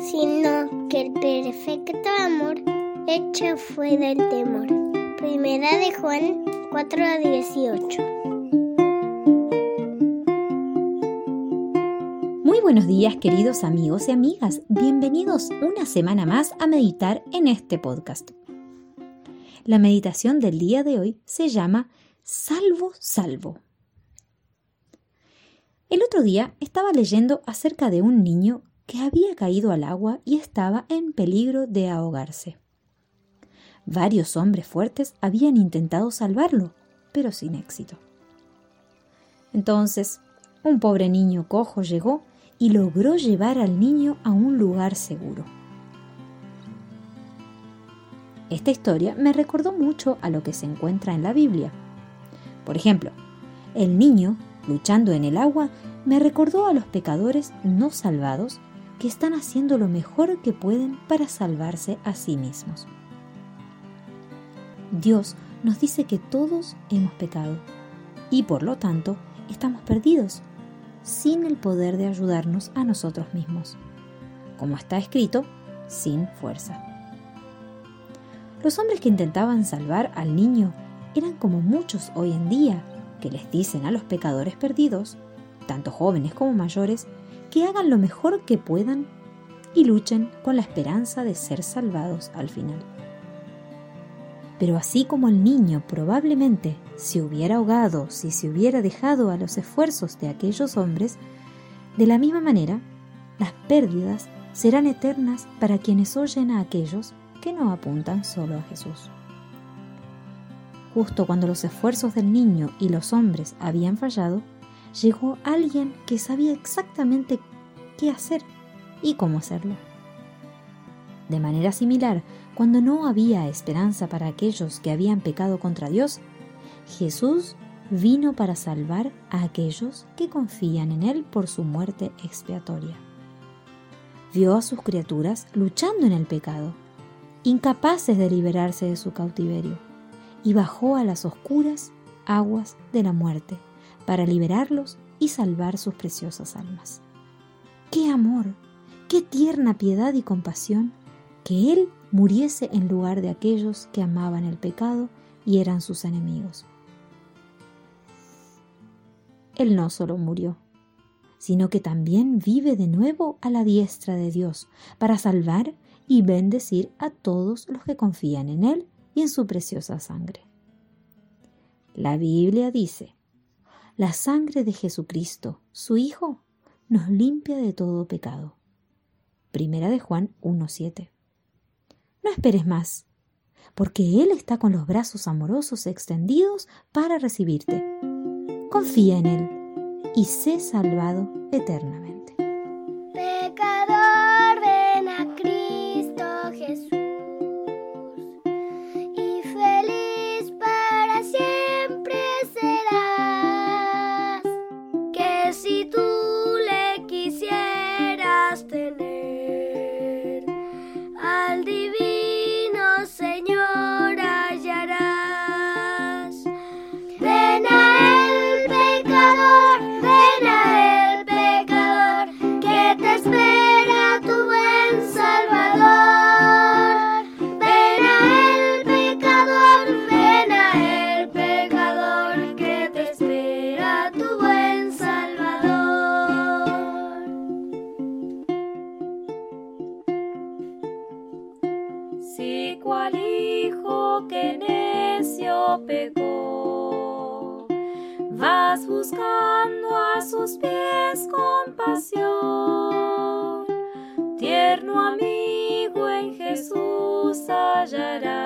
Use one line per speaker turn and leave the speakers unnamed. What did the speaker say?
sino que el perfecto amor echa fuera el temor. Primera de Juan 4:18.
Muy buenos días queridos amigos y amigas, bienvenidos una semana más a meditar en este podcast. La meditación del día de hoy se llama Salvo, Salvo. El otro día estaba leyendo acerca de un niño que había caído al agua y estaba en peligro de ahogarse. Varios hombres fuertes habían intentado salvarlo, pero sin éxito. Entonces, un pobre niño cojo llegó y logró llevar al niño a un lugar seguro. Esta historia me recordó mucho a lo que se encuentra en la Biblia. Por ejemplo, el niño, luchando en el agua, me recordó a los pecadores no salvados que están haciendo lo mejor que pueden para salvarse a sí mismos. Dios nos dice que todos hemos pecado y por lo tanto estamos perdidos, sin el poder de ayudarnos a nosotros mismos. Como está escrito, sin fuerza. Los hombres que intentaban salvar al niño eran como muchos hoy en día que les dicen a los pecadores perdidos, tanto jóvenes como mayores, que hagan lo mejor que puedan y luchen con la esperanza de ser salvados al final. Pero así como el niño probablemente se hubiera ahogado si se hubiera dejado a los esfuerzos de aquellos hombres, de la misma manera, las pérdidas serán eternas para quienes oyen a aquellos que no apuntan solo a Jesús. Justo cuando los esfuerzos del niño y los hombres habían fallado, llegó alguien que sabía exactamente qué hacer y cómo hacerlo. De manera similar, cuando no había esperanza para aquellos que habían pecado contra Dios, Jesús vino para salvar a aquellos que confían en Él por su muerte expiatoria. Vio a sus criaturas luchando en el pecado, incapaces de liberarse de su cautiverio, y bajó a las oscuras aguas de la muerte para liberarlos y salvar sus preciosas almas. ¡Qué amor! ¡Qué tierna piedad y compasión que Él muriese en lugar de aquellos que amaban el pecado y eran sus enemigos. Él no solo murió, sino que también vive de nuevo a la diestra de Dios para salvar y bendecir a todos los que confían en Él y en su preciosa sangre. La Biblia dice, la sangre de Jesucristo, su Hijo, nos limpia de todo pecado. Primera de Juan 1.7. No esperes más, porque Él está con los brazos amorosos extendidos para recibirte. Confía en Él y sé salvado eternamente.
Vas buscando a sus pies compasión, tierno amigo en Jesús hallarás.